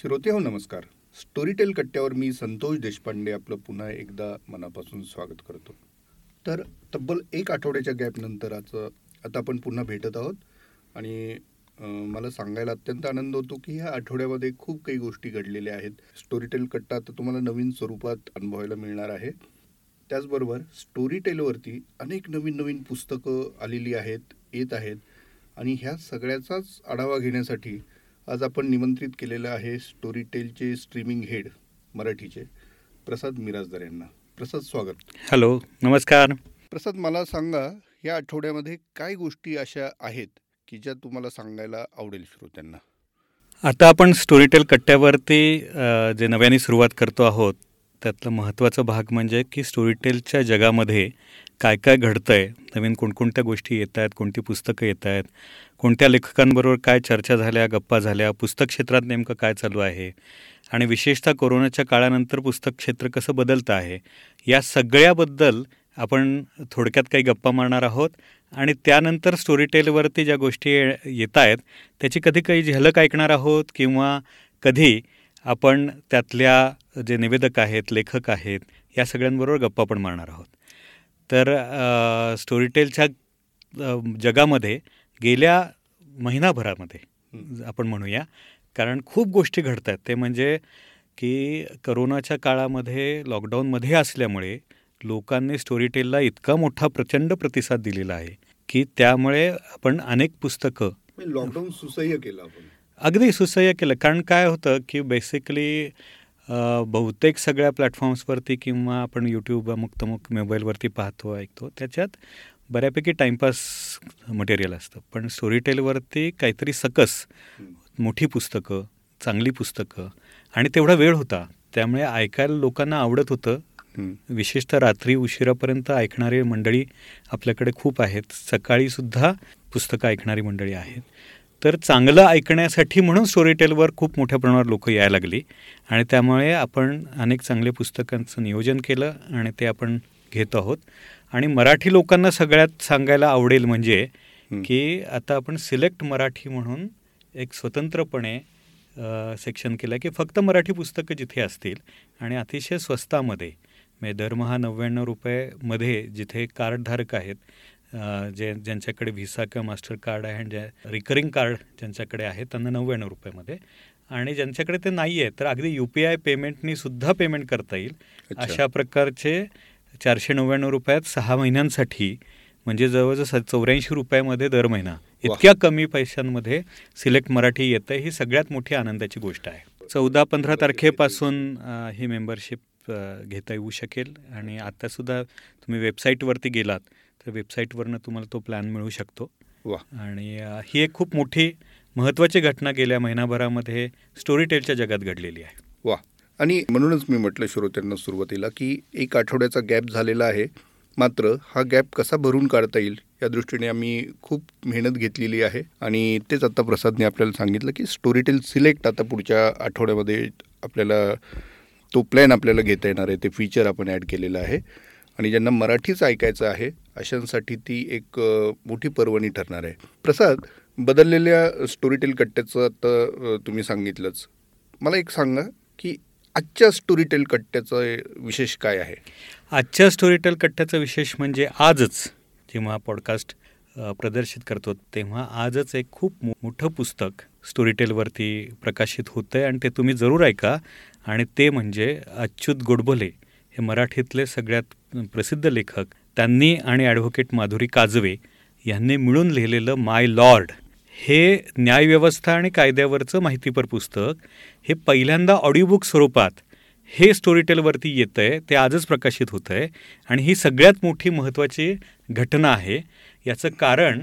श्रोते हो नमस्कार. स्टोरीटेल कट्ट्यावर मी संतोष देशपांडे आपलं पुन्हा एकदा मनापासून स्वागत करतो. तर तब्बल एक आठवड्याच्या गॅपनंतर आज आता आपण पुन्हा भेटत आहोत आणि मला सांगायला अत्यंत आनंद होतो की ह्या आठवड्यामध्ये खूप काही गोष्टी घडलेल्या आहेत. स्टोरीटेल कट्टा आता तुम्हाला नवीन स्वरूपात अनुभवायला मिळणार आहे. त्याचबरोबर स्टोरीटेलवरती अनेक नवीन नवीन पुस्तकं आलेली आहेत येत आहेत आणि ह्या सगळ्याचाच आढावा घेण्यासाठी आज आपण निमंत्रित केलेलं आहे स्टोरीटेलचे स्ट्रीमिंग हेड मराठीचे प्रसाद मिराजदार यांना. प्रसाद स्वागत. हॅलो नमस्कार. प्रसाद मला सांगा या आठवड्यामध्ये काय गोष्टी अशा आहेत की ज्या तुम्हाला सांगायला आवडेल श्रोत्यांना? आता आपण स्टोरीटेल कट्ट्यावरती जे नव्याने सुरुवात करतो आहोत त्यातला महत्त्वाचा भाग म्हणजे की स्टोरीटेलच्या जगामध्ये काय काय घडतं आहे नवीन कोणकोणत्या गोष्टी येत आहेत? कोणती पुस्तकं येत आहेत? कोणत्या लेखकांबरोबर काय चर्चा झाल्या गप्पा झाल्या? पुस्तक क्षेत्रात नेमकं काय चालू आहे? आणि विशेषतः कोरोनाच्या काळानंतर पुस्तक क्षेत्र कसं बदलतं आहे? या सगळ्याबद्दल आपण थोडक्यात काही गप्पा मारणार आहोत. आणि त्यानंतर स्टोरीटेलवरती ज्या गोष्टी येत आहेत त्याची कधी काही झलक ऐकणार आहोत? किंवा कधी आपण त्यातल्या जे निवेदक आहेत लेखक आहेत या सगळ्यांबरोबर गप्पा पण मारणार आहोत. तर स्टोरीटेलच्या जगामध्ये गेल्या महिनाभरामध्ये आपण म्हणूया कारण खूप गोष्टी घडत आहेत ते म्हणजे की करोनाच्या काळामध्ये लॉकडाऊनमध्ये असल्यामुळे लोकांनी स्टोरीटेलला इतका मोठा प्रचंड प्रतिसाद दिलेला आहे की त्यामुळे आपण अनेक पुस्तकं लॉकडाऊन सुसह्य केलं आपण. अगदी सुसह्य केलं. कारण काय होतं की बेसिकली बहुतेक सगळ्या प्लॅटफॉर्म्सवरती किंवा आपण यूट्यूब अमुक तमुक मोबाईलवरती पाहतो ऐकतो त्याच्यात बऱ्यापैकी टाईमपास मटेरियल असतं. पण स्टोरीटेलवरती काहीतरी सकस मोठी पुस्तकं चांगली पुस्तकं आणि तेवढा वेळ होता. त्यामुळे ऐकायला लोकांना आवडत होतं. विशेषतः रात्री उशिरापर्यंत ऐकणारी मंडळी आपल्याकडे खूप आहेत. सकाळीसुद्धा पुस्तकं ऐकणारी मंडळी आहेत. तर चांगलं ऐकण्यासाठी म्हणून स्टोरीटेलवर खूप मोठ्या प्रमाणावर लोक यायला लागली आणि त्यामुळे आपण अनेक चांगल्या पुस्तकांचं नियोजन केलं आणि ते आपण घेत आहोत आणि मराठी लोकांना सगळ्यात सांगायला आवडेल म्हणजे. की आता आपण सिलेक्ट मराठी म्हणून एक स्वतंत्रपणे सेक्शन केलं की फक्त मराठी पुस्तकं जिथे असतील आणि अतिशय स्वस्तामध्ये म्हणजे दरमहा नव्याण्णव रुपयेमध्ये जिथे कार्डधारक आहेत जे ज्यांच्याकडे व्हिसा किंवा मास्टर कार्ड आहे आणि ज्या रिकरिंग कार्ड ज्यांच्याकडे आहे त्यांना नव्याण्णव रुपयामध्ये. आणि ज्यांच्याकडे ते नाही आहे तर अगदी यू पी आय पेमेंटनी सुद्धा पेमेंट करता येईल. अशा प्रकारचे चारशे नव्याण्णव रुपयात सहा महिन्यांसाठी म्हणजे जवळजवळ चौऱ्याऐंशी रुपयामध्ये दर महिना इतक्या कमी पैशांमध्ये सिलेक्ट मराठी येतं ही सगळ्यात मोठी आनंदाची गोष्ट आहे. चौदा पंधरा तारखेपासून ही मेंबरशिप घेता येऊ शकेल. आणि आत्तासुद्धा तुम्ही वेबसाईटवरती गेलात तर वेबसाईटवरनं तुम्हाला तो प्लॅन मिळू शकतो. वा. आणि ही एक खूप मोठी महत्त्वाची घटना गेल्या महिनाभरामध्ये स्टोरीटेलच्या जगात घडलेली आहे. वा. आणि म्हणूनच मी म्हटलं श्रोत्यांना सुरुवातीला की एक आठवड्याचा गॅप झालेला आहे. मात्र हा गॅप कसा भरून काढता येईल या दृष्टीने आम्ही खूप मेहनत घेतलेली आहे. आणि तेच आता प्रसादने आपल्याला सांगितलं की स्टोरीटेल सिलेक्ट आता पुढच्या आठवड्यामध्ये आपल्याला तो प्लॅन आपल्याला घेता येणार आहे. ते फीचर आपण ॲड केलेलं आहे. आणि ज्यांना मराठीच ऐकायचं आहे अशांसाठी ती एक मोठी पर्वणी ठरणार आहे. प्रसाद बदललेल्या स्टोरीटेल कट्ट्याचं आता तुम्ही सांगितलंच. मला एक सांगा की आजच्या स्टोरीटेल कट्ट्याचं विशेष काय आहे? आजच्या स्टोरीटेल कट्ट्याचं विशेष म्हणजे आजच जेव्हा पॉडकास्ट प्रदर्शित करतो तेव्हा आजच एक खूप मोठं पुस्तक स्टोरीटेलवरती प्रकाशित होतं आहे आणि ते तुम्ही जरूर ऐका. आणि ते म्हणजे अच्युत गोडबोले हे मराठीतले सगळ्यात प्रसिद्ध लेखक त्यांनी आणि ॲडव्होकेट माधुरी काजवे यांनी मिळून लिहिलेलं माय लॉर्ड हे न्यायव्यवस्था आणि कायद्यावरचं माहितीपर पुस्तक. हे पहिल्यांदा ऑडिओबुक स्वरूपात हे स्टोरीटेलवरती येतं आहे ते आजच प्रकाशित होतं आहे आणि ही सगळ्यात मोठी महत्त्वाची घटना आहे. याचं कारण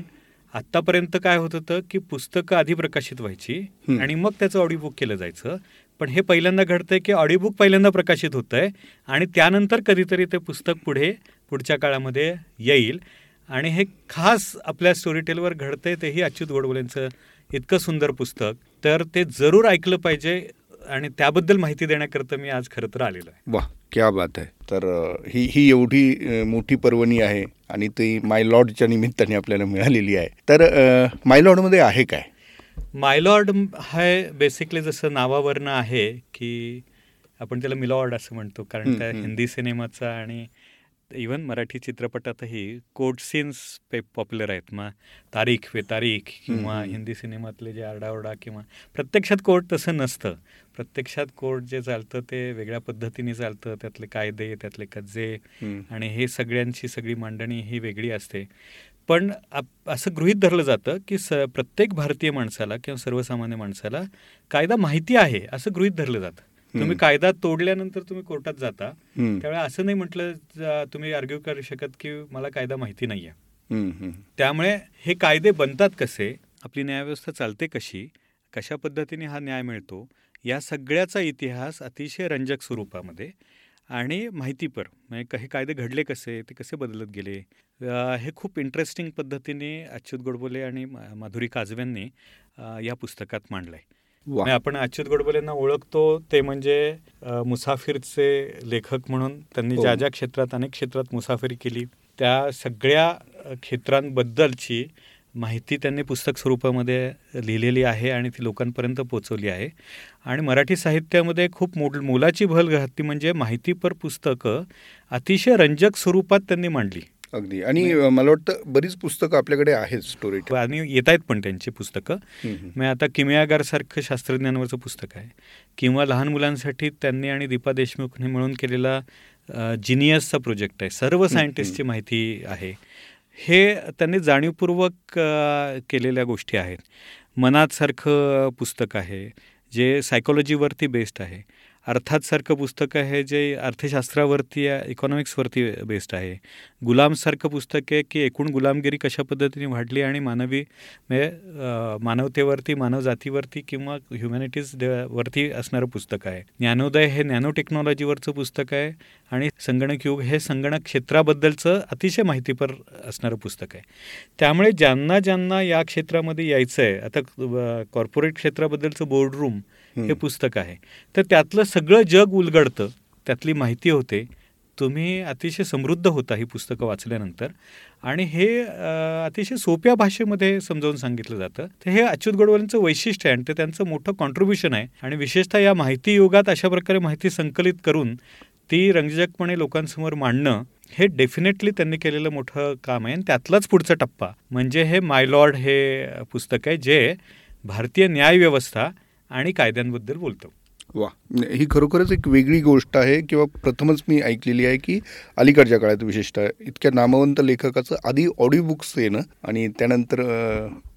आत्तापर्यंत काय होत होतं की पुस्तकं आधी प्रकाशित व्हायची. आणि मग त्याचं ऑडिओबुक केलं जायचं. पण हे पहिल्यांदा घडतंय की ऑडिओबुक पहिल्यांदा प्रकाशित होतं आहे आणि त्यानंतर कधीतरी ते पुस्तक पुढे पुढच्या काळामध्ये येईल. आणि हे खास आपल्या स्टोरीटेलवर घडतंय तेही अच्युत गोडबोलेंचं इतकं सुंदर पुस्तक. तर ते जरूर ऐकलं पाहिजे आणि त्याबद्दल माहिती देण्याकरता मी आज खरं तर आलेलो आहे. वा क्या बात आहे. तर ही ही एवढी मोठी पर्वणी आहे आणि ती माय लॉर्डच्या निमित्ताने आपल्याला मिळालेली आहे. तर अ, माय लॉर्डमध्ये आहे काय? मायलॉर्ड हा बेसिकली जसं नावावरनं आहे की आपण त्याला मिलॉर्ड असं म्हणतो. कारण त्या हिंदी सिनेमाचा आणि इवन मराठी चित्रपटातही कोर्ट सीन्स पॉप्युलर आहेत. मग तारीख वे तारीख किंवा हिंदी सिनेमातले जे आरडाओरडा किंवा प्रत्यक्षात कोर्ट तसं नसतं. प्रत्यक्षात कोर्ट जे चालतं ते वेगळ्या पद्धतीने चालतं. त्यातले कायदे त्यातले कज्जे आणि हे सगळ्यांची सगळी मांडणी ही वेगळी असते. पण असं गृहित धरलं जातं की स प्रत्येक भारतीय माणसाला किंवा सर्वसामान्य माणसाला कायदा माहिती आहे असं गृहित धरलं जातं. तुम्ही कायदा तोडल्यानंतर तुम्ही कोर्टात जाता. त्यावेळेला असं नाही म्हटलं तुम्ही आर्ग्यू करू शकत की मला कायदा माहिती नाहीये. त्यामुळे हे कायदे बनतात कसे आपली न्यायव्यवस्था चालते कशी कशा पद्धतीने हा न्याय मिळतो या सगळ्याचा इतिहास अतिशय रंजक स्वरूपामध्ये आणि माहितीपर म्हणजे काही कायदे घडले कसे ते कसे बदलत गेले हे खूप इंटरेस्टिंग पद्धतीने अच्युत गोडबोले आणि माधुरी काजव्यांनी या पुस्तकात मांडलं आहे आपण अच्युत गोडबोलेंना ओळखतो ते म्हणजे मुसाफिरचे लेखक म्हणून त्यांनी ज्या ज्या क्षेत्रात अनेक क्षेत्रात मुसाफिरी केली त्या सगळ्या क्षेत्रांबद्दलची माहिती त्यांनी पुस्तक स्वरूपामध्ये लिहिलेली आहे आणि ती लोकांपर्यंत पोचवली आहे. आणि मराठी साहित्यामध्ये खूप मोठ मोलाची भल घातली म्हणजे माहितीपर पुस्तकं अतिशय रंजक स्वरूपात त्यांनी मांडली. अगदी. आणि मला वाटतं बरीच पुस्तकं आपल्याकडे आहेत स्टोरी आणि येत आहेत पण त्यांची पुस्तकं. मग आता किमयागारसारखं शास्त्रज्ञानावरचं पुस्तक आहे. किंवा लहान मुलांसाठी त्यांनी आणि दीपा देशमुखने मिळून केलेला जिनियसचा प्रोजेक्ट आहे. सर्व सायंटिस्टची माहिती आहे. हे त्यांनी जाणीवपूर्वक केलेल्या गोष्टी आहेत. मनातसारखं पुस्तक आहे जे सायकोलॉजीवरती बेस्ड आहे. अर्थातसारखं पुस्तक आहे जे अर्थशास्त्रावरती इकॉनॉमिक्सवरती बेस्ड आहे. गुलामसारखं पुस्तक आहे की एकूण गुलामगिरी कशा पद्धतीने वाढली आणि मानवी म्हणजे मानवतेवरती मानवजातीवरती किंवा ह्युमॅनिटीज वरती असणारं पुस्तक आहे. ज्ञानोदय हे नॅनो टेक्नॉलॉजीवरचं पुस्तक आहे आणि संगणक युग हे संगणक क्षेत्राबद्दलचं अतिशय माहितीपर असणारं पुस्तक आहे. त्यामुळे ज्यांना ज्यांना या क्षेत्रामध्ये यायचं आहे आता कॉर्पोरेट क्षेत्राबद्दलचं बोर्डरूम हे. पुस्तक आहे. तर त्यातलं सगळं जग उलगडतं त्यातली माहिती होते. तुम्ही अतिशय समृद्ध होता ही पुस्तकं वाचल्यानंतर. आणि हे अतिशय सोप्या भाषेमध्ये समजावून सांगितलं जातं. तर हे अच्युत गोडवालांचं वैशिष्ट्य आहे आणि ते त्यांचं मोठं कॉन्ट्रीब्युशन आहे. आणि विशेषतः या माहिती युगात अशा प्रकारे माहिती संकलित करून ती रंगजकपणे लोकांसमोर मांडणं हे डेफिनेटली त्यांनी केलेलं मोठं काम आहे. आणि त्यातलाच पुढचा टप्पा म्हणजे हे मायलॉर्ड हे पुस्तक आहे जे भारतीय न्यायव्यवस्था आणि कायद्यांबद्दल बोलतो. वा. ही खरोखरच एक वेगळी गोष्ट आहे किंवा प्रथमच मी ऐकलेली आहे की अलीकडच्या काळात विशेषतः इतक्या नामवंत लेखकाचं आधी ऑडिओ बुक्स येणं आणि त्यानंतर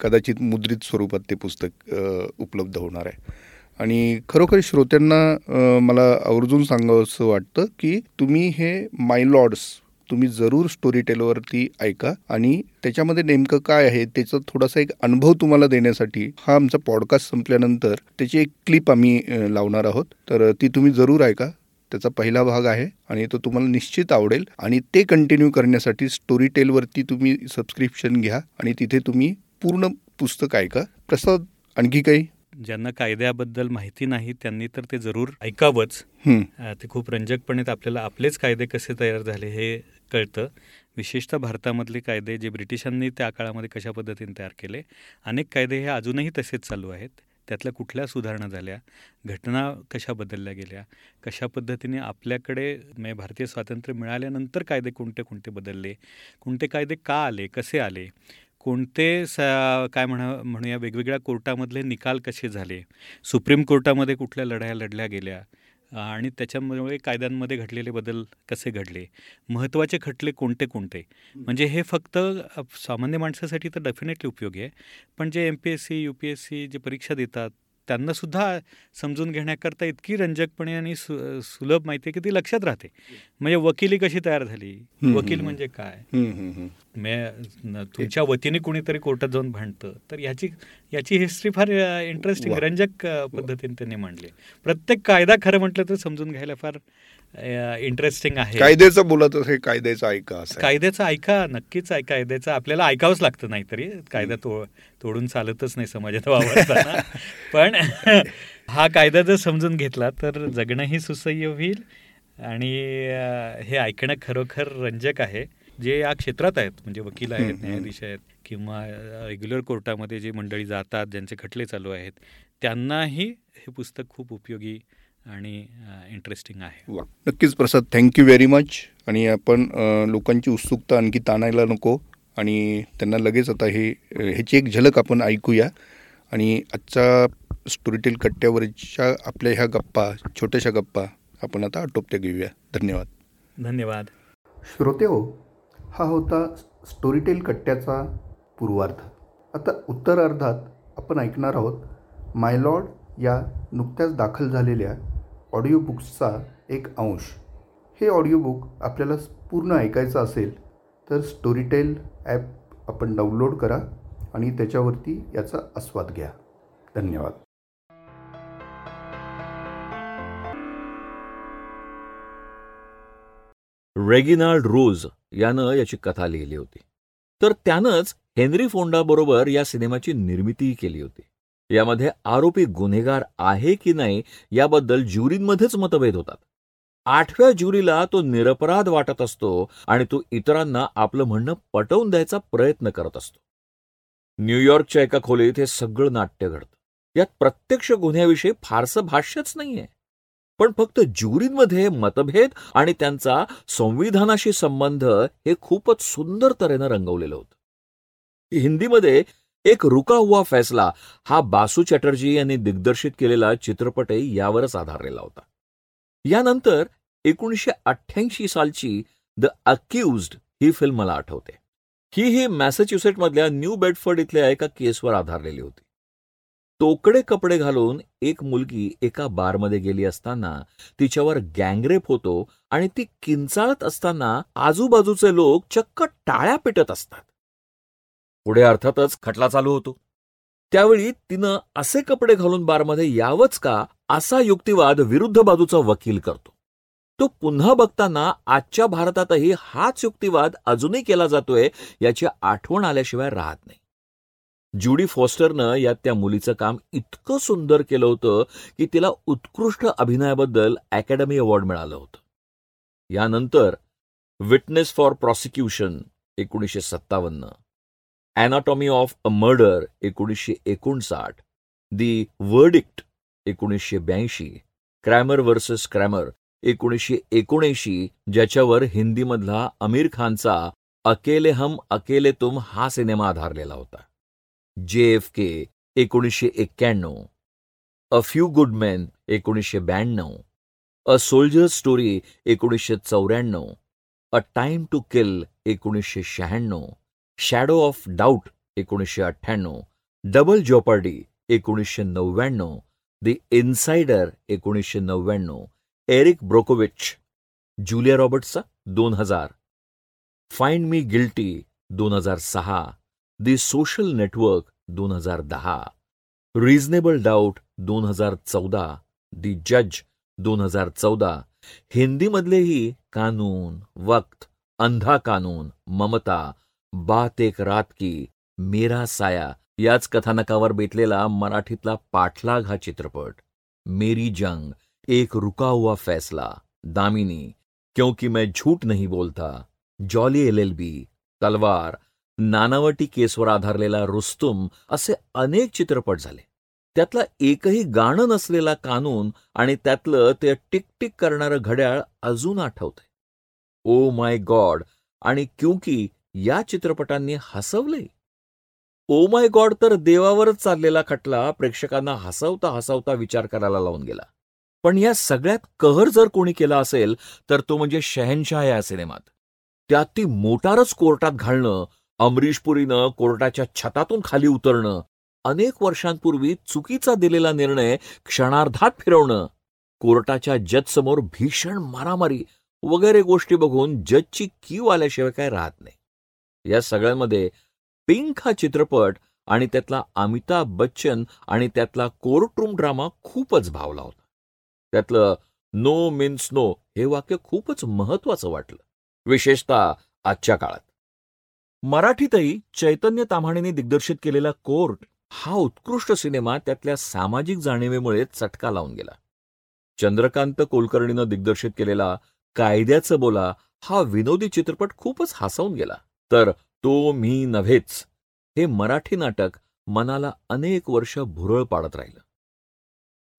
कदाचित मुद्रित स्वरूपात ते पुस्तक उपलब्ध होणार आहे. आणि खरोखर श्रोत्यांना मला आवर्जून सांगावं असं वाटतं की तुम्ही हे माय लॉर्ड्स तुम्ही जरूर स्टोरी टेलवरती ऐका. आणि त्याच्यामध्ये नेमकं काय आहे त्याचा थोडासा एक अनुभव तुम्हाला देण्यासाठी हा आमचा पॉडकास्ट संपल्यानंतर त्याची एक क्लिप आम्ही लावणार आहोत. तर ती तुम्ही जरूर ऐका. त्याचा पहिला भाग आहे आणि तो तुम्हाला निश्चित आवडेल. आणि ते कंटिन्यू करण्यासाठी स्टोरी टेलवरती तुम्ही सबस्क्रिप्शन घ्या आणि तिथे तुम्ही पूर्ण पुस्तक ऐका. प्रसाद आणखी काही? ज्यांना कायद्याबद्दल माहिती नाही त्यांनी तर ते जरूर ऐकावंच. ते खूप रंजकपणे आपल्याला आपलेच कायदे कसे तयार झाले हे कळतं. विशेषतः भारतामधले कायदे जे ब्रिटिशांनी त्या काळामध्ये कशा पद्धतीने तयार केले अनेक कायदे हे अजूनही तसेच चालू आहेत. त्यातल्या कुठल्या सुधारणा झाल्या घटना कशा बदलल्या गेल्या कशा पद्धतीने आपल्याकडे म्हणजे भारतीय स्वातंत्र्य मिळाल्यानंतर कायदे कोणते कोणते बदलले कोणते कायदे का आले कसे आले कोणते स काय म्हणा म्हणूया वेगवेगळ्या कोर्टामधले निकाल कसे झाले सुप्रीम कोर्टामध्ये कुठल्या लढाया लढल्या गेल्या आणि त्याच्यामुळे कायद्यांमध्ये घडलेले बदल कसे घडले? महत्त्वाचे खटले कोणते कोणते? म्हणजे हे फक्त सामान्य माणसासाठी तर डेफिनेटली उपयोगी आहे. पण जे M P S C U P S C जे परीक्षा देतात त्यांना सुद्धा समजून घेण्याकरता इतकी रंजकपणे आणि सु सुलभ माहिती आहे की ती लक्षात राहते. म्हणजे वकिली कशी तयार झाली? वकील म्हणजे काय? तुमच्या वतीने कोणीतरी कोर्टात जाऊन भांडतं. तर याची याची हिस्ट्री फार इंटरेस्टिंग रंजक पद्धतीने त्यांनी मांडली. प्रत्येक कायदा खरं म्हटलं तर समजून घ्यायला फार इंटरेस्टिंग आहे. कायद्याचं बोलत असे कायद्याचं ऐका कायद्याचं ऐका नक्कीच ऐका कायद्याचं आपल्याला ऐकावंच लागतं नाहीतरी. कायदा तो तोडून चालतच नाही समाजात वावरताना. पण हा कायदा जर समजून घेतला तर जगणंही सुसह्य होईल. आणि हे ऐकणं खरोखर रंजक आहे. जे या क्षेत्रात आहेत म्हणजे वकील आहेत. न्यायाधीश आहेत किंवा रेग्युलर कोर्टामध्ये जे मंडळी जातात ज्यांचे खटले चालू आहेत त्यांनाही हे पुस्तक खूप उपयोगी आणि इंटरेस्टिंग आहे. वा. नक्कीच प्रसाद थँक्यू व्हेरी मच आणि आपण लोकांची उत्सुकता आणखी ताणायला नको. आणि त्यांना लगेच आता हे ह्याची एक झलक आपण ऐकूया. आणि आजच्या स्टोरीटेल कट्ट्यावरच्या आपल्या ह्या गप्पा छोट्याशा गप्पा आपण आता आटोपत्या घेऊया. धन्यवाद. धन्यवाद. श्रोते हो हा होता स्टोरीटेल कट्ट्याचा पूर्वार्ध. आता उत्तरार्धात आपण ऐकणार आहोत मायलॉर्ड या नुकत्याच दाखल झालेल्या ऑडिओबुक्सचा एक अंश. हे ऑडिओबुक आपल्याला पूर्ण ऐकायचं असेल तर स्टोरीटेल ॲप आपण डाउनलोड करा आणि त्याच्यावरती याचा आस्वाद घ्या. धन्यवाद. रेगिनाल्ड रोज यानं याची कथा लिहिली होती. तर त्यानंच हेनरी फोंडाबरोबर या सिनेमाची निर्मितीही केली होती. यामध्ये आरोपी गुन्हेगार आहे की नाही याबद्दल ज्युरींमध्येच मतभेद होतात. आठव्या ज्युरीला तो निरपराध वाटत असतो आणि तो इतरांना आपलं म्हणणं पटवून द्यायचा प्रयत्न करत असतो. न्यूयॉर्कच्या एका खोलीत हे सगळं नाट्य घडतं. यात प्रत्यक्ष गुन्ह्याविषयी फारसं भाष्यच नाहीये. पण फक्त ज्युरींमध्ये मतभेद आणि त्यांचा संविधानाशी संबंध हे खूपच सुंदर तऱ्हेनं रंगवलेलं होतं. हिंदीमध्ये एक रुका हुआ फैसला हा बासू चॅटर्जी यांनी दिग्दर्शित केलेला चित्रपटही यावरच आधारलेला होता. यानंतर एकोणीसशे अठ्ठ्याऐंशी सालची द अक्युज्ड ही फिल्म मला आठवते. ही ही मॅसेच्युसेटमधल्या न्यू बेडफर्ड इथल्या एका केसवर आधारलेली होती. तोकडे कपडे घालून एक मुलगी एका बारमध्ये गेली असताना तिच्यावर गँगरेप होतो आणि ती किंचाळत असताना आजूबाजूचे लोक चक्क टाळ्या पिटत असतात. पुढे अर्थातच खटला चालू होतो. त्यावेळी तिनं असे कपडे घालून बारमध्ये यावंच का असा युक्तिवाद विरुद्ध बाजूचा वकील करतो. तो पुन्हा बघताना आजच्या भारतातही हाच युक्तिवाद अजूनही केला जातोय याची आठवण आल्याशिवाय राहत नाही. जुडी फॉस्टरनं यात त्या मुलीचं काम इतकं सुंदर केलं होतं की तिला उत्कृष्ट अभिनयाबद्दल अकॅडमी अवॉर्ड मिळालं होतं. यानंतर विटनेस फॉर प्रॉसिक्युशन एकोणीसशे सत्तावन्न अॅनाटॉमी ऑफ अ मर्डर एकोणीसशे एकोणसाठ. दी वर्डिक्ट एकोणीसशे ब्याऐंशी. क्रॅमर वर्सेस क्रॅमर एकोणीसशे एकोणऐंशी ज्याच्यावर हिंदीमधला आमिर खानचा अकेले हम अकेले तुम हा सिनेमा आधारलेला होता. जे एफ के एकोणीसशे एक्क्याण्णव अ फ्यू गुडमेन एकोणीसशे ब्याण्णव. अ सोल्जर स्टोरी एकोणीसशे चौऱ्याण्णव. अ टाइम टू किल एकोणीसशे शहाण्णव. शॅडो ऑफ डाऊट एकोणीसशे अठ्ठ्याण्णव. डबल जॉपर्डी एकोणीसशे नव्याण्णव. द इन्साइडर एकोणीसशे नव्याण्णव. एरिक ब्रोकोविच जुलिया रॉबर्ट्सचा दोन हजार. फाइंड मी गिल्टी दोन हजार सहा. दी सोशल नेटवर्क दोन हजार दहा. रिझनेबल डाऊट दोन हजार चौदा. दी जज दोन हजार चौदा. हिंदीमधलेही कानून वक्त अंधा कानून ममता. बात एक रात की मेरा साया याच कथानकावर बेतलेला मराठीतला पाठलाग हा चित्रपट मेरी जंग एक रुका हुआ फैसला दामिनी क्योंकि मैं झूठ नहीं बोलता जॉली एल एल बी तलवार नानावटी केसवर आधारलेला रुस्तुम असे अनेक चित्रपट झाले. त्यातला एकही गाणं नसलेला कानून आणि त्यातलं ते टिकटिक करणारं घड्याळ अजून आठवतंय. ओ माय गॉड आणि क्योंकि या चित्रपटांनी हसवले ओ माय गॉड तर देवावरच चाललेला खटला प्रेक्षकांना हसवता हसवता विचार करायला लावून गेला. पण या सगळ्यात कहर जर कोणी केला असेल तर तो म्हणजे शहनशाह या सिनेमात. त्यात ती मोटारच कोर्टात घालणं अमरीश पुरीनं कोर्टाच्या छतातून खाली उतरणं अनेक वर्षांपूर्वी चुकीचा दिलेला निर्णय क्षणार्धात फिरवणं कोर्टाच्या जजसमोर भीषण मारामारी वगैरे गोष्टी बघून जजची क्यू आल्याशिवाय काय राहत नाही. या सगळ्यांमध्ये पिंक हा चित्रपट आणि त्यातला अमिताभ बच्चन आणि त्यातला कोर्टरूम ड्रामा खूपच भावला होता. त्यातलं नो मीन्स नो हे वाक्य खूपच महत्वाचं वाटलं विशेषतः आजच्या काळात. मराठीतही चैतन्य ताम्हाणेने दिग्दर्शित केलेला कोर्ट हा उत्कृष्ट सिनेमा त्यातल्या सामाजिक जाणीवेमुळे चटका लावून गेला. चंद्रकांत कुलकर्णीनं दिग्दर्शित केलेला कायद्याचं बोला हा विनोदी चित्रपट खूपच हसवून गेला. तर तो मी नव्हेच. हे मराठी नाटक मनाला अनेक वर्ष भुरळ पाडत राहिलं.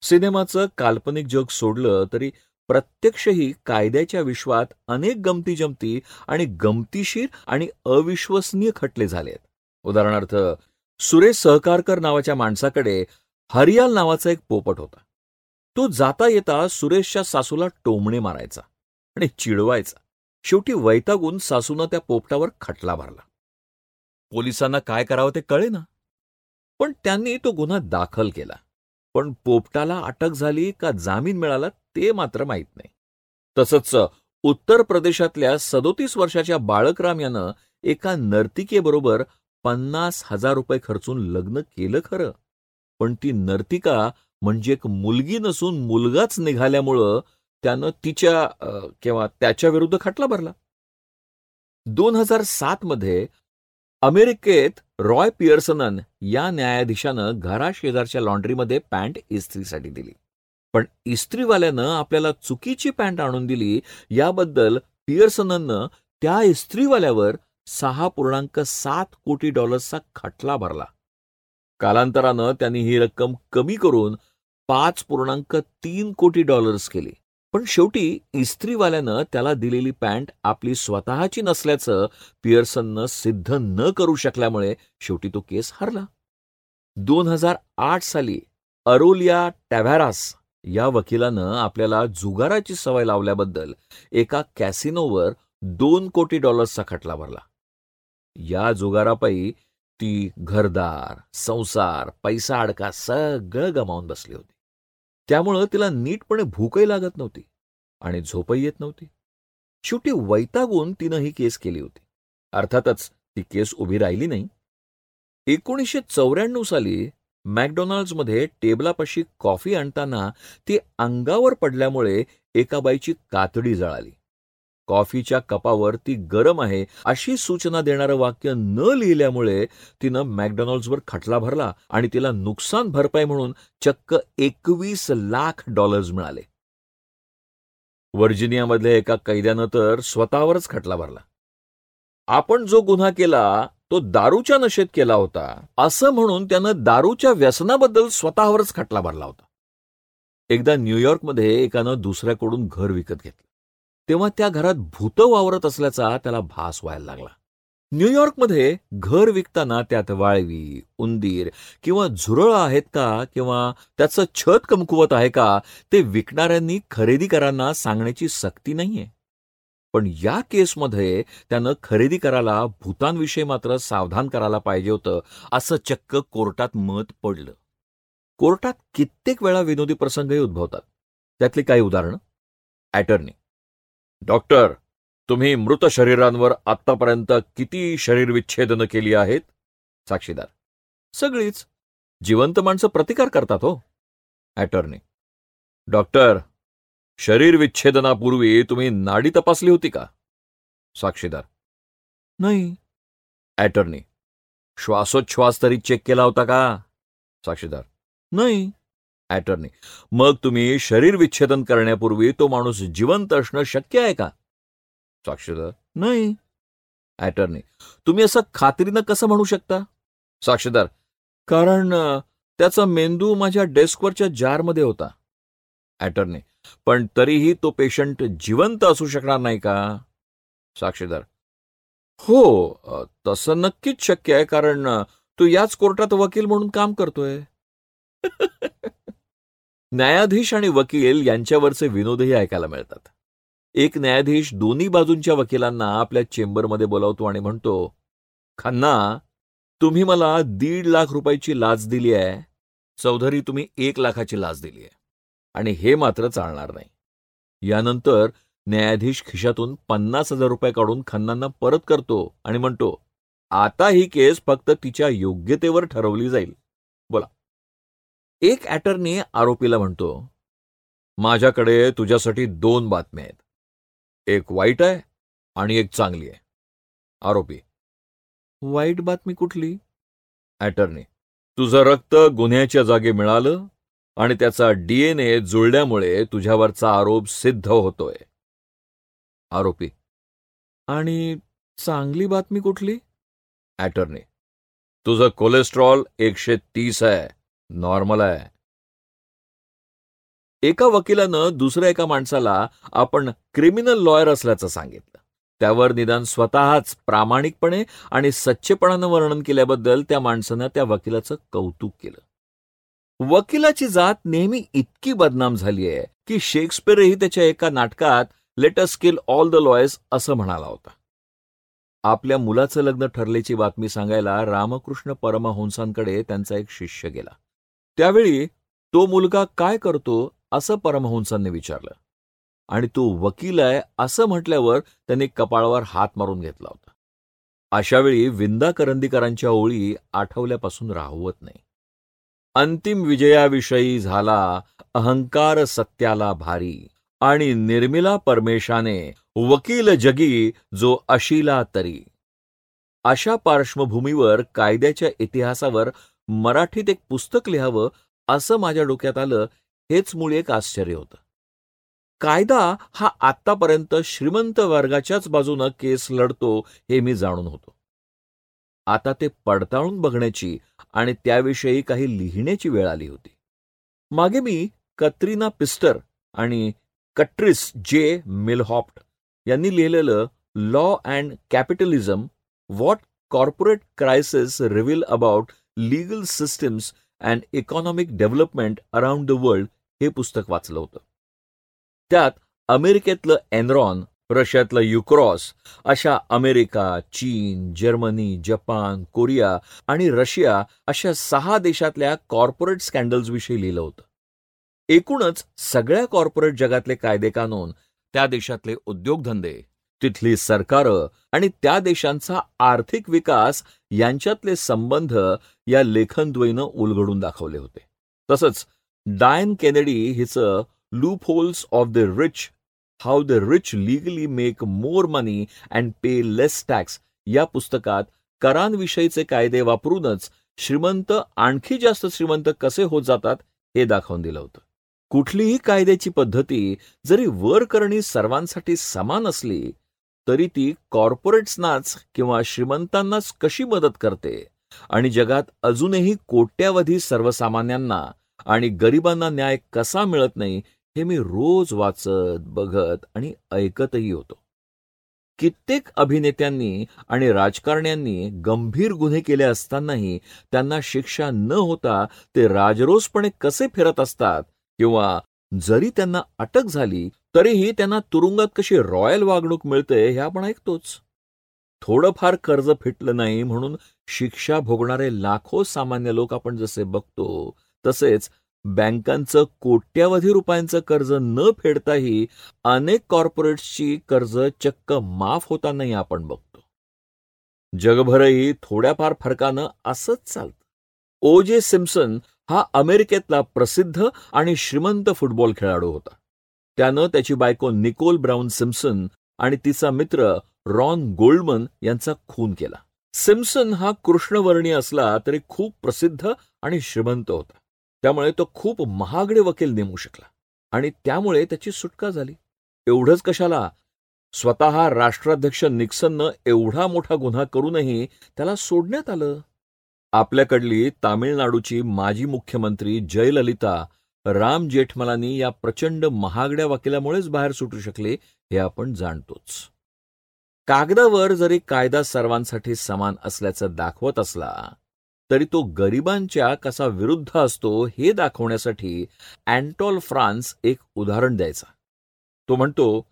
सिनेमाचं काल्पनिक जग सोडलं तरी प्रत्यक्षही कायद्याच्या विश्वात अनेक गमती जमती आणि गमतीशीर आणि अविश्वसनीय खटले झालेत. उदाहरणार्थ सुरेश सहकारकर नावाच्या माणसाकडे हरियाल नावाचा एक पोपट होता. तो जाता येता सुरेशच्या सासूला टोमणे मारायचा आणि चिडवायचा. शेवटी वैतागून सासूनं त्या पोपटावर खटला भरला. पोलिसांना काय करावं ते कळे ना पण त्यांनी तो गुन्हा दाखल केला. पण पोपटाला अटक झाली का जामीन मिळाला ते मात्र माहीत नाही. तसंच उत्तर प्रदेशातल्या सदोतीस वर्षाच्या बाळकराम यानं एका नर्तिकेबरोबर पन्नास हजार रुपये खर्चून लग्न केलं खरं. पण ती नर्तिका म्हणजे एक मुलगी नसून मुलगाच निघाल्यामुळं त्यानं तिच्या किंवा त्याच्या विरुद्ध खटला भरला. दोन हजार सात मध्ये अमेरिकेत रॉय पियर्सनन या न्यायाधीशानं घराशेजारच्या लॉन्ड्रीमध्ये पॅन्ट इस्त्रीसाठी दिली. पण इस्त्रीवाल्यानं आपल्याला चुकीची पॅन्ट आणून दिली याबद्दल पियर्सननं त्या इस्त्रीवाल्यावर सहा पूर्णांक सात कोटी डॉलर्सचा खटला भरला. कालांतरानं त्यांनी ही रक्कम कमी करून पाच पूर्णांक तीन कोटी डॉलर्स केली. पण शेवटी इस्त्रीवाल्यानं त्याला दिलेली पॅन्ट आपली स्वतःची नसल्याचं पियर्सननं सिद्ध न करू शकल्यामुळे शेवटी तो केस हरला. दोन हजार आठ साली अरोलिया टॅव्हॅरास या वकिलानं आपल्याला जुगाराची सवय लावल्याबद्दल एका कॅसिनोवर दोन कोटी डॉलर्सचा खटला भरला. या जुगारापायी ती घरदार संसार पैसा अडका सगळं गमावून बसली होती. त्यामुळं तिला नीटपणे भूकही लागत नव्हती आणि झोपही येत नव्हती. शेवटी वैतागून तिनं ही केस केली होती. अर्थातच ती केस उभी राहिली नाही. एकोणीसशे चौऱ्याण्णव साली मॅकडोनाल्ड्समध्ये टेबलापाशी कॉफी आणताना ती अंगावर पडल्यामुळे एका बाईची कातडी जळाली. कॉफीच्या कपावर ती गरम आहे अशी सूचना देणारं वाक्य न लिहिल्यामुळे तिनं मॅकडॉनल्ड्सवर खटला भरला आणि तिला नुकसान भरपाई म्हणून चक्क एकवीस लाख डॉलर्स मिळाले. व्हर्जिनियामधल्या एका कैद्यानं तर स्वतःवरच खटला भरला. आपण जो गुन्हा केला तो दारूच्या नशेत केला होता असं म्हणून त्यानं दारूच्या व्यसनाबद्दल स्वतःवरच खटला भरला होता. एकदा न्यूयॉर्कमध्ये एकानं दुसऱ्याकडून घर विकत घेतलं. तेव्हा त्या घरात भूत वावरत असल्याचा त्याला भास व्हायला लागला. न्यूयॉर्कमध्ये घर विकताना त्यात वाळवी उंदीर किंवा झुरळ आहेत का किंवा त्याचं छत कमकुवत आहे का ते विकणाऱ्यांनी खरेदीकरांना सांगण्याची सक्ती नाहीये. पण या केसमध्ये त्यानं खरेदी करायला भूतांविषयी मात्र सावधान करायला पाहिजे होतं असं चक्क कोर्टात मत पडलं. कोर्टात कित्येक वेळा विनोदी प्रसंगही उद्भवतात. त्यातली काही उदाहरणं? ॲटर्नी. डॉक्टर तुम्ही मृत शरीरांवर आतापर्यंत किती शरीरविच्छेदनं केली आहेत? साक्षीदार सगळीच जिवंत माणसं प्रतिकार करतात हो. ॲटर्नी डॉक्टर शरीरविच्छेदनापूर्वी तुम्ही नाडी तपासली होती का? साक्षीदार नाही. ॲटर्नी श्वासोच्छ्वास तरी चेक केला होता का? साक्षीदार नाही. ॲटर्नी मग तुम्ही शरीर विच्छेदन करण्यापूर्वी तो माणूस जिवंत असणं शक्य आहे का? साक्षीदार नाही. ॲटर्नी तुम्ही असं खात्रीनं कसं म्हणू शकता? साक्षीदार कारण त्याचा मेंदू माझ्या डेस्कवरच्या जारमध्ये होता. ॲटर्नी पण तरीही तो पेशंट जिवंत असू शकणार नाही का? साक्षीदार हो तसं नक्कीच शक्य आहे कारण तू याच कोर्टात वकील म्हणून काम करतोय. न्यायाधीश आणि वकील यांच्यावरचे विनोदही ऐकायला मिळतात. एक न्यायाधीश दोन्ही बाजूंच्या वकिलांना आपल्या चेंबरमध्ये बोलावतो आणि म्हणतो खन्ना तुम्ही मला दीड लाख रुपयाची लाच दिली आहे. चौधरी तुम्ही एक लाखाची लाच दिली आहे. आणि हे मात्र चालणार नाही. यानंतर न्यायाधीश खिशातून पन्नास हजार रुपये काढून खन्नांना परत करतो आणि म्हणतो आता ही केस फक्त तिच्या योग्यतेवर ठरवली जाईल. बोला. एक ॲटर्नी आरोपीला म्हणतो माझ्याकडे तुझ्यासाठी दोन बातम्या आहेत. एक वाईट आहे आणि एक चांगली आहे. आरोपी वाईट बातमी कुठली? ॲटर्नी तुझं रक्त गुन्ह्याच्या जागी मिळालं आणि त्याचा डीएनए जुळल्यामुळे तुझ्यावरचा आरोप सिद्ध होतोय. आरोपी आणि चांगली बातमी कुठली? ॲटर्नी तुझं कोलेस्ट्रॉल एकशे तीस आहे. नॉर्मल आहे. एका वकिलानं दुसऱ्या एका माणसाला आपण क्रिमिनल लॉयर असल्याचं सांगितलं. त्यावर निदान स्वतःच प्रामाणिकपणे आणि सच्चेपणानं वर्णन केल्याबद्दल त्या माणसानं त्या वकिलाचं कौतुक केलं. वकिलाची जात नेहमी इतकी बदनाम झाली आहे की शेक्सपियरही त्याच्या एका नाटकात let us kill all the lawyers असं म्हणाला होता. आपल्या मुलाचं लग्न ठरल्याची बातमी सांगायला रामकृष्ण परमहंसांकडे त्यांचा एक शिष्य गेला. त्यावेळी तो मुलगा काय करतो असं परमहंसांनी विचारलं. आणि तो वकील आहे असं म्हटल्यावर त्यांनी कपाळावर हात मारून घेतला होता. अशावेळी विंदा करंदीकरांच्या ओळी आठवल्यापासून राहवत नाही. अंतिम विजयाविषयी झाला अहंकार सत्याला भारी आणि निर्मिला परमेशाने वकील जगी जो अशिला तरी. अशा पार्श्वभूमीवर कायद्याच्या इतिहासावर मराठीत एक पुस्तक लिहावं असं माझ्या डोक्यात आलं हेच मूळ एक आश्चर्य होतं. कायदा हा आतापर्यंत श्रीमंत वर्गाच्याच बाजूनं केस लढतो हे मी जाणून होतो. आता ते पडताळून बघण्याची आणि त्याविषयी काही लिहिण्याची वेळ आली होती. मागे मी कत्रिना पिस्टर आणि कट्रिस जे मिलहॉप्ट यांनी लिहिलेलं law and capitalism what corporate crisis reveal about legal systems and economic development around the world हे पुस्तक वाचलं होतं. त्यात अमेरिकेतलं एनरॉन रशियातलं युक्रॉस अशा अमेरिका चीन जर्मनी जपान कोरिया आणि रशिया अशा सहा देशातल्या कॉर्पोरेट स्कॅन्डल्सविषयी लिहिलं होतं. एकूणच सगळ्या कॉर्पोरेट जगातले कायदे कानून त्या देशातले उद्योगधंदे तिथली सरकारं आणि त्या देशांचा आर्थिक विकास यांच्यातले संबंध या लेखनद्वयीनं उलगडून दाखवले होते. तसंच डायन केनेडी हिचं loopholes of the rich how the rich legally make more money and pay less tax या पुस्तकात करांविषयीचे कायदे वापरूनच श्रीमंत आणखी जास्त श्रीमंत कसे होत जातात हे दाखवून दिलं होतं. कुठलीही कायद्याची पद्धती जरी वर करणी सर्वांसाठी समान असली तरी ती कॉर्पोरेट्सनाच किंवा श्रीमंतांनाच कशी मदत करते? आणि जगात अजूनही कोट्यावधी सर्वसामान्यांना आणि गरिबांना न्याय कसा मिळत नाही हे मी रोज वाचत बघत आणि ऐकतही होतो. कित्येक अभिनेत्यांनी आणि राजकारण्यांनी गंभीर गुन्हे केले असतानाही त्यांना शिक्षा न होता ते राजरोसपणे कसे फिरत असतात किंवा जरी त्यांना अटक झाली तरीही त्यांना तुरुंगात कशी रॉयल वागणूक मिळते हे आपण ऐकतोच. थोडंफार कर्ज फिटलं नाही म्हणून शिक्षा भोगणारे लाखो सामान्य लोक आपण जसे बघतो तसेच बँकांचं कोट्यावधी रुपयांचं कर्ज न फेडताही अनेक कॉर्पोरेट्सची कर्ज चक्क माफ होतानाही आपण बघतो. जगभरही थोड्याफार फरकानं असंच चालतं. ओ जे सिम्सन हा अमेरिकेतला प्रसिद्ध आणि श्रीमंत फुटबॉल खेळाडू होता. त्यानं त्याची बायको निकोल ब्राऊन सिम्सन आणि तिचा मित्र रॉन गोल्डमन यांचा खून केला. सिम्सन हा कृष्णवर्णीय असला तरी खूप प्रसिद्ध आणि श्रीमंत होता. त्यामुळे तो खूप महागडे वकील नेमू शकला आणि त्यामुळे त्याची सुटका झाली. एवढंच कशाला? स्वतः राष्ट्राध्यक्ष निक्सननं एवढा मोठा गुन्हा करूनही त्याला सोडण्यात आलं? आपल्याकडली तामिळनाडूची माजी मुख्यमंत्री जयललिता राम जेठमलानी या प्रचंड महागड्या वकिलामुळेच बाहेर सुटू शकले हे आपण जाणतोच. कागदावर जरी कायदा सर्वांसाठी समान असल्याचं दाखवत असला तरी तो गरिबांच्या कसा विरुद्ध असतो हे दाखवण्यासाठी अँटॉल फ्रान्स एक उदाहरण द्यायचा. तो म्हणतो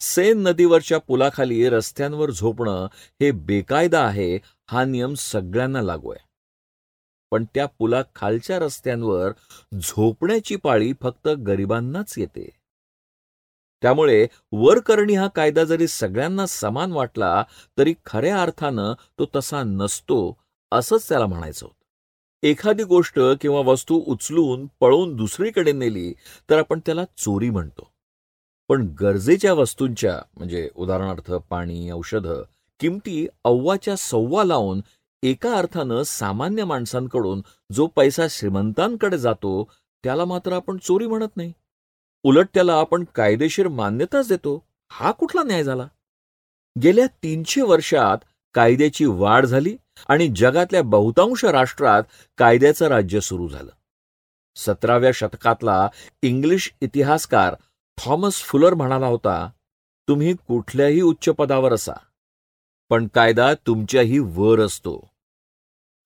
सेन नदीवरच्या पुलाखाली रस्त्यांवर झोपणं हे बेकायदा आहे हा नियम सगळ्यांना लागू आहे. पण त्या पुला खालच्या रस्त्यांवर झोपण्याची पाळी फक्त गरिबांनाच येते. त्यामुळे वरकरणी हा कायदा जरी सगळ्यांना समान वाटला तरी खऱ्या अर्थानं तो तसा नसतो असंच त्याला म्हणायचं होतं. एखादी गोष्ट किंवा वस्तू उचलून पळून दुसरीकडे नेली तर आपण त्याला चोरी म्हणतो. पण गरजेच्या वस्तूंच्या म्हणजे उदाहरणार्थ पाणी औषधं किमती अव्वाच्या सव्वा लावून एका अर्थानं सामान्य माणसांकडून जो पैसा श्रीमंतांकडे जातो त्याला मात्र आपण चोरी म्हणत नाही. उलट त्याला आपण कायदेशीर मान्यताच देतो. हा कुठला न्याय झाला? गेल्या तीनशे वर्षात कायद्याची वाढ झाली आणि जगातल्या बहुतांश राष्ट्रात कायद्याचं राज्य सुरू झालं. सतराव्या शतकातला इंग्लिश इतिहासकार थॉमस फुलर म्हणाला होता तुम्ही कुठल्याही उच्च पदावर असा. पण कायदा तुमच्याही वर असतो.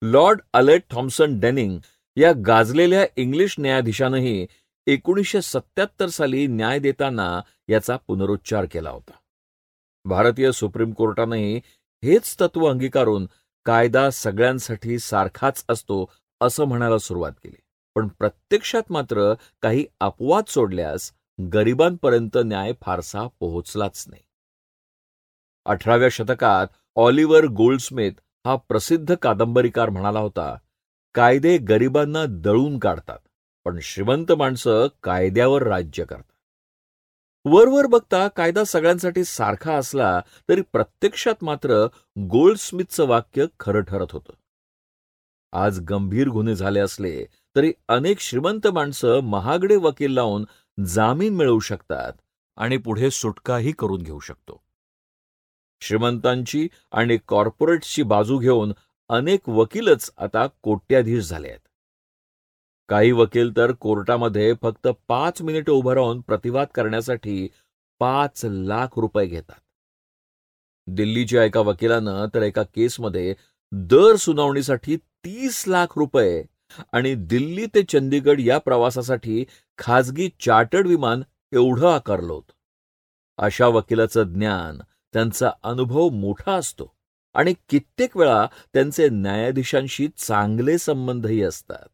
लॉर्ड अलेट थॉम्सन डेनिंग या गाजलेल्या इंग्लिश न्यायाधीशानंही एकोणीसशे सत्याहत्तर साली न्याय देताना याचा पुनरुच्चार केला होता. भारतीय सुप्रीम कोर्टानंही हेच तत्व अंगीकारून कायदा सगळ्यांसाठी सारखाच असतो असं म्हणायला सुरुवात केली. पण प्रत्यक्षात मात्र काही अपवाद सोडल्यास गरिबांपर्यंत न्याय फारसा पोहोचलाच नाही. अठराव्या शतकात ऑलिव्हर गोल्डस्मिथ हा प्रसिद्ध कादंबरीकार म्हणाला होता कायदे गरिबांना दळून काढतात पण श्रीमंत माणसं कायद्यावर राज्य करतात. वरवर बघता कायदा सगळ्यांसाठी सारखा असला तरी प्रत्यक्षात मात्र गोल्डस्मिथचं वाक्य खरं ठरत होतं. आज गंभीर गुन्हे झाले असले तरी अनेक श्रीमंत माणसं महागडे वकील लावून जामीन मिळवू शकतात आणि पुढे सुटकाही करून घेऊ शकतो. श्रीमंतांची आणि कॉर्पोरेट्सची बाजू घेऊन अनेक वकीलच आता कोट्याधीश झाले आहेत. काही वकील तर कोर्टामध्ये फक्त पाच मिनिटं उभं राहून प्रतिवाद करण्यासाठी पाच लाख रुपये घेतात. दिल्लीच्या एका वकिलानं तर एका केसमध्ये दर सुनावणीसाठी तीस लाख रुपये आणि दिल्ली ते चंदीगड या प्रवासासाठी खाजगी चार्टर्ड विमान एवढं आकारलं होतं. अशा वकिलाचं ज्ञान त्यांचा अनुभव मोठा असतो आणि कित्येक वेळा त्यांचे न्यायाधीशांशी चांगले संबंधही असतात.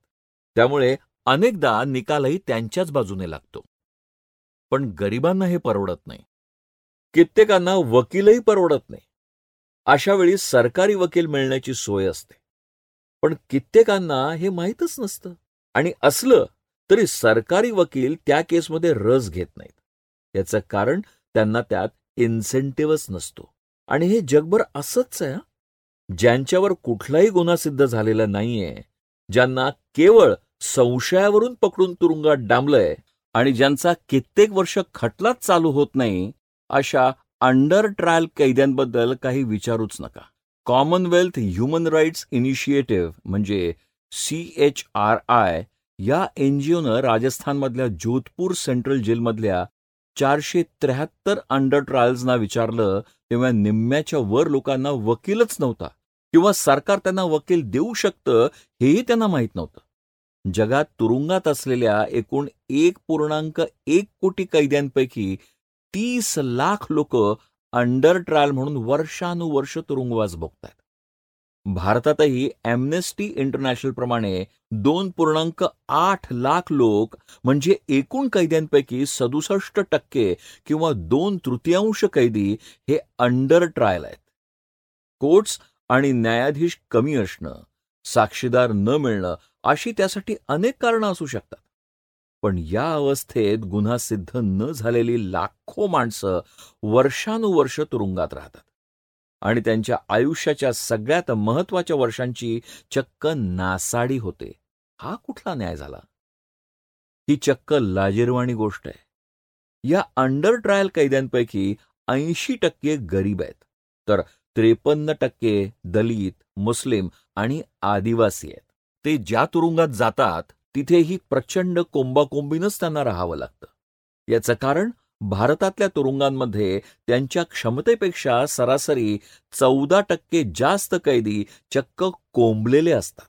त्यामुळे अनेकदा निकालही त्यांच्याच बाजूने लागतो. पण गरिबांना हे परवडत नाही. कित्येकांना वकीलही परवडत नाही. अशा वेळी सरकारी वकील मिळण्याची सोय असते. पण कित्येकांना हे माहीतच नसतं. आणि असलं तरी सरकारी वकील त्या केसमध्ये रस घेत नाहीत. याचं कारण त्यांना त्यात इन्सेंटिव्हच नसतो. आणि हे जगभर असंच आहे ज्यांच्यावर कुठलाही गुन्हा सिद्ध झालेला नाहीये ज्यांना केवळ संशयावरून पकडून तुरुंगात डांबलंय आणि ज्यांचा कित्येक वर्ष खटलाच चालू होत नाही अशा अंडर ट्रायल कैद्यांबद्दल काही विचारूच नका. Commonwealth Human Rights Initiative C H R I I या एनजीओनं राजस्थानमधल्या जोधपूर सेंट्रल जेलमधल्या चारशे त्र्याहत्तर अंडर ट्रायल्सना विचारलं तेव्हा निम्म्याच्या वर लोकांना वकीलच नव्हता. किंवा सरकार त्यांना वकील देऊ शकतं हेही त्यांना माहीत नव्हतं. जगात तुरुंगात असलेल्या एकूण एक पूर्णांक एक कोटी कैद्यांपैकी तीस लाख लोक अंडर ट्रायल म्हणून वर्षानुवर्ष तुरुंगवास भोगतात भारतातही एमनेस्टी इंटरनॅशनल प्रमाणे दोन पूर्णांक आठ लाख लोक म्हणजे एकूण कैद्यांपैकी सदुसष्ट टक्के किंवा दोन तृतीयांश कैदी हे अंडर ट्रायल आहेत. कोर्ट्स आणि न्यायाधीश कमी असणं साक्षीदार न मिळणं अशी त्यासाठी अनेक कारणं असू शकतात. पण या अवस्थेत गुन्हा सिद्ध न झालेली लाखो माणसं वर्षानुवर्ष तुरुंगात राहतात. आणि त्यांच्या आयुष्याच्या सगळ्यात महत्त्वाच्या वर्षांची चक्क नासाडी होते. हा कुठला न्याय झाला? ही चक्क लाजिरवाणी गोष्ट आहे. या अंडर ट्रायल कैद्यांपैकी ऐंशी टक्के गरीब आहेत. तर त्रेपन्न टक्के दलित मुस्लिम आणि आदिवासी आहेत. ते ज्या तुरुंगात जातात तिथेही प्रचंड कोंबाकोंबीनच त्यांना राहावं लागतं. याचं कारण भारतातल्या तुरुंगांमध्ये त्यांच्या क्षमतेपेक्षा सरासरी चौदा टक्के जास्त कैदी चक्क कोंबलेले असतात.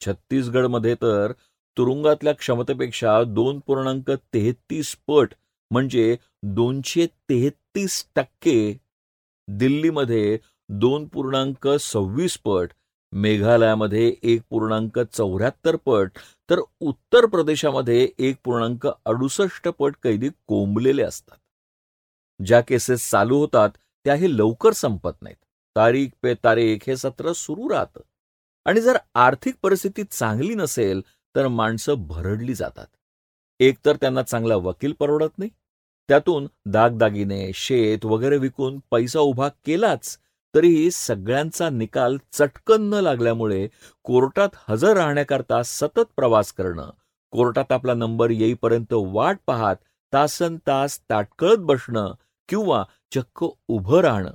छत्तीसगडमध्ये तर तुरुंगातल्या क्षमतेपेक्षा दोन पूर्णांक तेहतीस पट म्हणजे दोनशे तेहतीस टक्के. दिल्लीमध्ये दोन पूर्णांक सव्वीस पट मेघालयामध्ये एक पूर्णांक चौऱ्याहत्तर पट तर उत्तर प्रदेशामध्ये एक पूर्णांक अडुसष्ट पट कैदी कोंबलेले असतात. ज्या केसेस चालू होतात त्याही लवकर संपत नाहीत. तारीख पे तारीख हे सत्र सुरू राहतं. आणि जर आर्थिक परिस्थिती चांगली नसेल तर माणसं भरडली जातात. एकतर त्यांना चांगला वकील परवडत नाही. त्यातून दागदागिने शेत वगैरे विकून पैसा उभा केलाच तरीही सगळ्यांचा निकाल चटकन न लागल्यामुळे कोर्टात हजर राहण्याकरता सतत प्रवास करणं कोर्टात आपला नंबर येईपर्यंत वाट पाहत तासन तास ताटकळत बसणं किंवा चक्क उभं राहणं.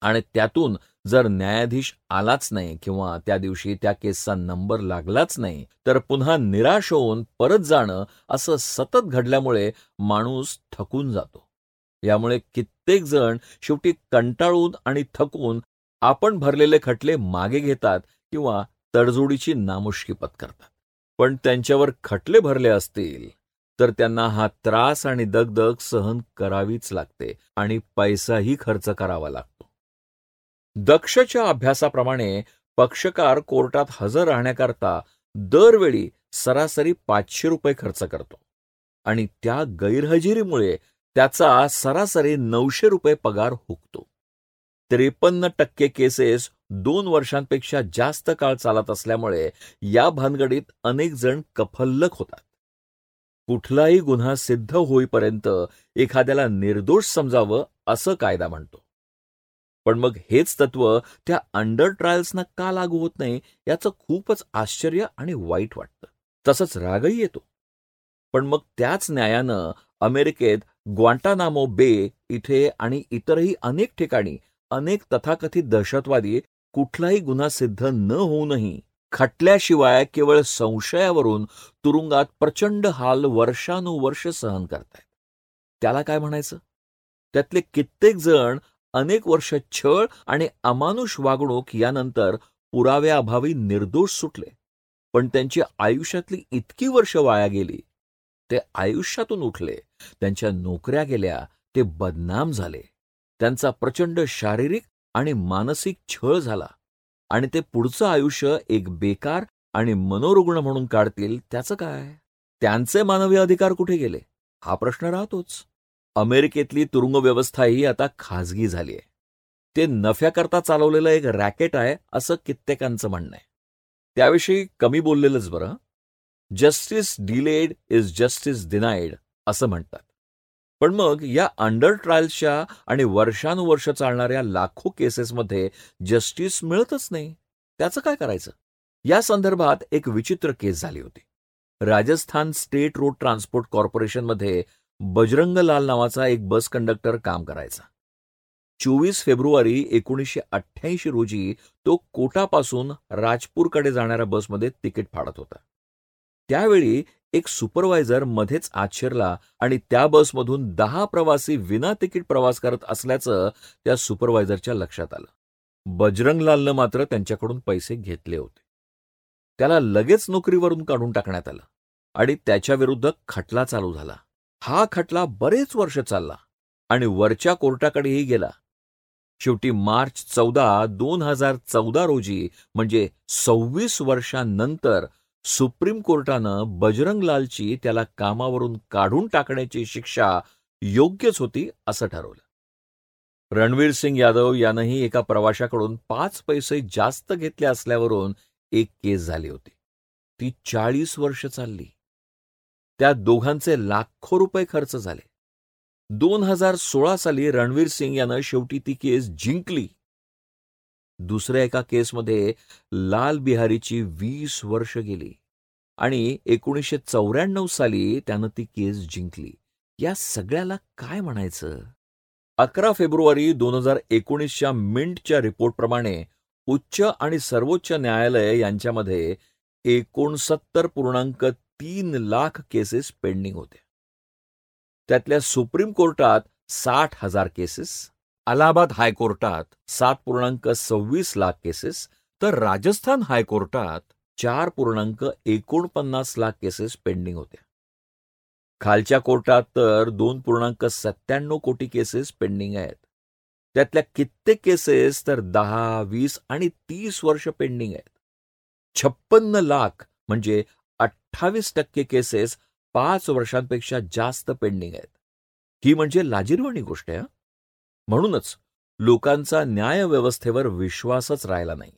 आणि त्यातून जर न्यायाधीश आलाच नाही किंवा त्या दिवशी त्या केसचा नंबर लागलाच नाही तर पुन्हा निराश होऊन परत जाणं असं सतत घडल्यामुळे माणूस थकून जातो. यामुळे कित्येक जण शेवटी कंटाळून आणि थकून आपण भरलेले खटले मागे घेतात किंवा तडजोडीची नामुष्की पत्करतात. पण त्यांच्यावर खटले भरले असतील तर त्यांना हा त्रास आणि दगदग सहन करावीच लागते आणि पैसाही खर्च करावा लागतो. दक्षच्या अभ्यासाप्रमाणे पक्षकार कोर्टात हजर राहण्याकरता दरवेळी सरासरी पाचशे रुपये खर्च करतो आणि त्या गैरहजेरीमुळे त्याचा सरासरी नऊशे रुपये पगार हुकतो. त्रेपन्न टक्के केसेस दोन वर्षांपेक्षा जास्त काळ चालत असल्यामुळे या भानगडीत अनेक जण कफल्लक होतात. कुठलाही गुन्हा सिद्ध होईपर्यंत एखाद्याला निर्दोष समजावं असं कायदा म्हणतो. पण मग हेच तत्व त्या अंडर ट्रायल्सना का लागू होत नाही याचं खूपच आश्चर्य आणि वाईट वाटतं. तसंच रागही येतो. पण मग त्याच न्यायानं अमेरिकेत ग्वांटानामो बे इथे आणि इतरही अनेक ठिकाणी अनेक तथाकथित दहशतवादी कुठलाही गुन्हा सिद्ध न होऊनही खटल्याशिवाय केवळ संशयावरून तुरुंगात प्रचंड हाल वर्षानुवर्ष सहन करतायत. त्याला काय म्हणायचं? त्यातले कित्येक जण अनेक वर्ष छळ आणि अमानुष वागणूक यानंतर पुराव्याअभावी निर्दोष सुटले. पण त्यांची आयुष्यातली इतकी वर्ष वाया गेली ते आयुष्यातून उठले. त्यांच्या नोकऱ्या गेल्या ते बदनाम झाले. त्यांचा प्रचंड शारीरिक आणि मानसिक छळ झाला आणि ते पुढचं आयुष्य एक बेकार आणि मनोरुग्ण म्हणून काढतील त्याचं काय? त्यांचे मानवी अधिकार कुठे गेले? हा प्रश्न राहतोच. अमेरिकेतली तुरुंग व्यवस्थाही आता खाजगी झाली आहे. ते नफ्याकरता चालवलेलं एक रॅकेट आहे असं कित्येकांचं म्हणणं आहे. त्याविषयी कमी बोललेलंच बरं. Justice delayed is justice denied असं म्हणतात. पण मग या अंडर ट्रायल्सच्या आणि वर्षानुवर्ष चालणाऱ्या लाखो केसेसमध्ये जस्टिस मिळतच नाही. त्याचं काय करायचं? या संदर्भात एक विचित्र केस झाली होती. राजस्थान स्टेट रोड ट्रान्सपोर्ट कॉर्पोरेशनमध्ये बजरंग लाल नावाचा एक बस कंडक्टर काम करायचा. चोवीस फेब्रुवारी एकोणीसशे अठ्ठ्याऐंशी रोजी तो कोटापासून राजपूरकडे जाणाऱ्या बसमध्ये तिकीट फाडत होता. त्यावेळी एक सुपरवायझर मध्येच आत शिरला आणि त्या बसमधून दहा प्रवासी विना तिकीट प्रवास करत असल्याचं त्या सुपरवायझरच्या लक्षात आलं. बजरंगलालनं मात्र त्यांच्याकडून पैसे घेतले होते. त्याला लगेच नोकरीवरून काढून टाकण्यात आलं आणि त्याच्याविरुद्ध खटला चालू झाला. हा खटला बरेच वर्ष चालला आणि वरच्या कोर्टाकडेही गेला. शेवटी मार्च चौदा दोन हजार चौदा रोजी म्हणजे सव्वीस वर्षांनंतर सुप्रीम कोर्टानं बजरंगलालची त्याला कामावरून काढून टाकण्याची शिक्षा योग्यच होती असं ठरवलं. रणवीर सिंग यादव यानंही एका प्रवाशाकडून पाच पैसे जास्त घेतले असल्यावरून एक केस झाली होती. ती चाळीस वर्ष चालली. त्या दोघांचे लाखो रुपये खर्च झाले. दोन हजार सोळा साली रणवीर सिंग यानं शेवटी ती केस जिंकली. दुसऱ्या एका केसमध्ये लाल बिहारीची वीस वर्ष गेली आणि एकोणीसशे चौऱ्याण्णव साली त्यानं ती केस जिंकली. या सगळ्याला काय म्हणायचं? अकरा फेब्रुवारी दोन हजार एकोणीसच्या मिंटच्या रिपोर्टप्रमाणे उच्च आणि सर्वोच्च न्यायालय यांच्यामध्ये एकोणसत्तर पूर्णांक तीन लाख केसेस पेंडिंग होत्या. त्यातल्या सुप्रीम कोर्टात साठ हजार केसेस अलाहाबाद हायकोर्टात सात पूर्णांक सव्वीस लाख केसेस तर राजस्थान हायकोर्टात चार पूर्णांक एकोणपन्नास लाख केसेस पेंडिंग होत्या. खालच्या कोर्टात तर दोन पूर्णांक सत्त्याण्णव कोटी केसेस पेंडिंग आहेत. त्यातल्या कित्येक केसेस तर दहा वीस आणि तीस वर्ष पेंडिंग आहेत. छप्पन्न लाख म्हणजे अठ्ठावीस टक्के केसेस पाच वर्षांपेक्षा जास्त पेंडिंग आहेत. ही म्हणजे लाजिरवाणी गोष्ट आहे म्हणूनच लोकांचा न्यायव्यवस्थेवर विश्वासच राहिला नाही.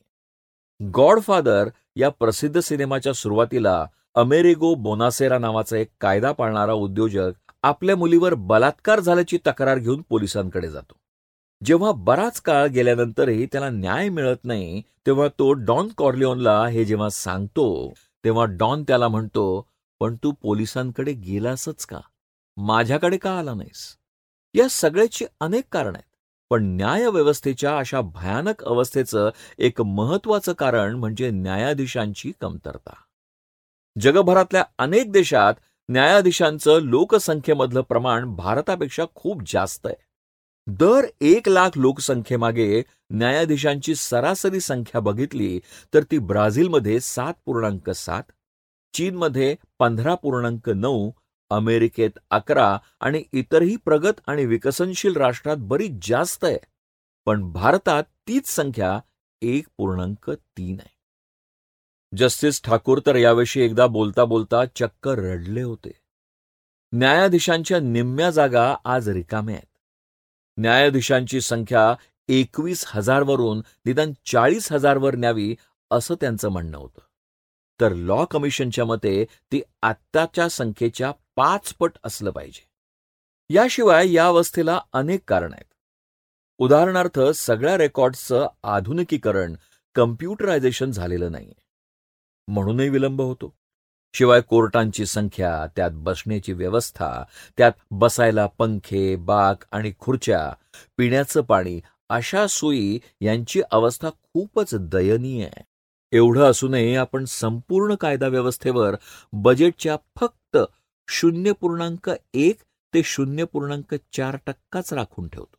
गॉडफादर या प्रसिद्ध सिनेमाच्या सुरुवातीला अमेरिगो बोनासेरा नावाचा एक कायदा पाळणारा उद्योजक आपल्या मुलीवर बलात्कार झाल्याची तक्रार घेऊन पोलिसांकडे जातो. जेव्हा बराच काळ गेल्यानंतरही त्याला न्याय मिळत नाही तेव्हा तो डॉन कॉर्लिओनला हे जेव्हा सांगतो तेव्हा डॉन त्याला म्हणतो पण तू पोलिसांकडे गेलासच का? माझ्याकडे का आला नाहीस? या सगळ्याची अनेक कारण आहेत. पण न्यायव्यवस्थेच्या अशा भयानक अवस्थेचं एक महत्वाचं कारण म्हणजे न्यायाधीशांची कमतरता. जगभरातल्या अनेक देशात न्यायाधीशांचं लोकसंख्येमधलं प्रमाण भारतापेक्षा खूप जास्त आहे. दर एक लाख लोकसंख्येमागे न्यायाधीशांची सरासरी संख्या बघितली तर ती ब्राझीलमध्ये सात पूर्णांक सात चीनमध्ये पंधरा पूर्णांक नऊ अमेरिकेत अकरा आणि इतरही प्रगत आणि विकसनशील राष्ट्रात बरीच जास्त आहे. पण भारतात तीच संख्या एक पूर्णांक तीन आहे. जस्टिस ठाकूर तर याविषयी एकदा बोलता बोलता चक्क रडले होते. न्यायाधीशांच्या निम्म्या जागा आज रिकाम्या आहेत. न्यायाधीशांची संख्या एकवीस हजारवरून निदान चाळीस हजारवर न्यावी असं त्यांचं म्हणणं होतं. तर लॉ कमिशनच्या मते ती आत्ताच्या संख्येच्या पाच पट असलं पाहिजे. याशिवाय या अवस्थेला अनेक कारण आहेत. उदाहरणार्थ सगळ्या रेकॉर्ड्सचं आधुनिकीकरण कम्प्युटरायझेशन झालेलं नाहीये. म्हणूनही विलंब होतो. शिवाय कोर्टांची संख्या त्यात बसण्याची व्यवस्था त्यात बसायला पंखे बाक आणि खुर्च्या पिण्याचं पाणी अशा सोयी यांची अवस्था खूपच दयनीय आहे. एवढं असूनही आपण संपूर्ण कायदा व्यवस्थेवर बजेटच्या फक्त शून्य पूर्णांक एक ते शून्य पूर्णांक चार टक्काच राखून ठेवतो.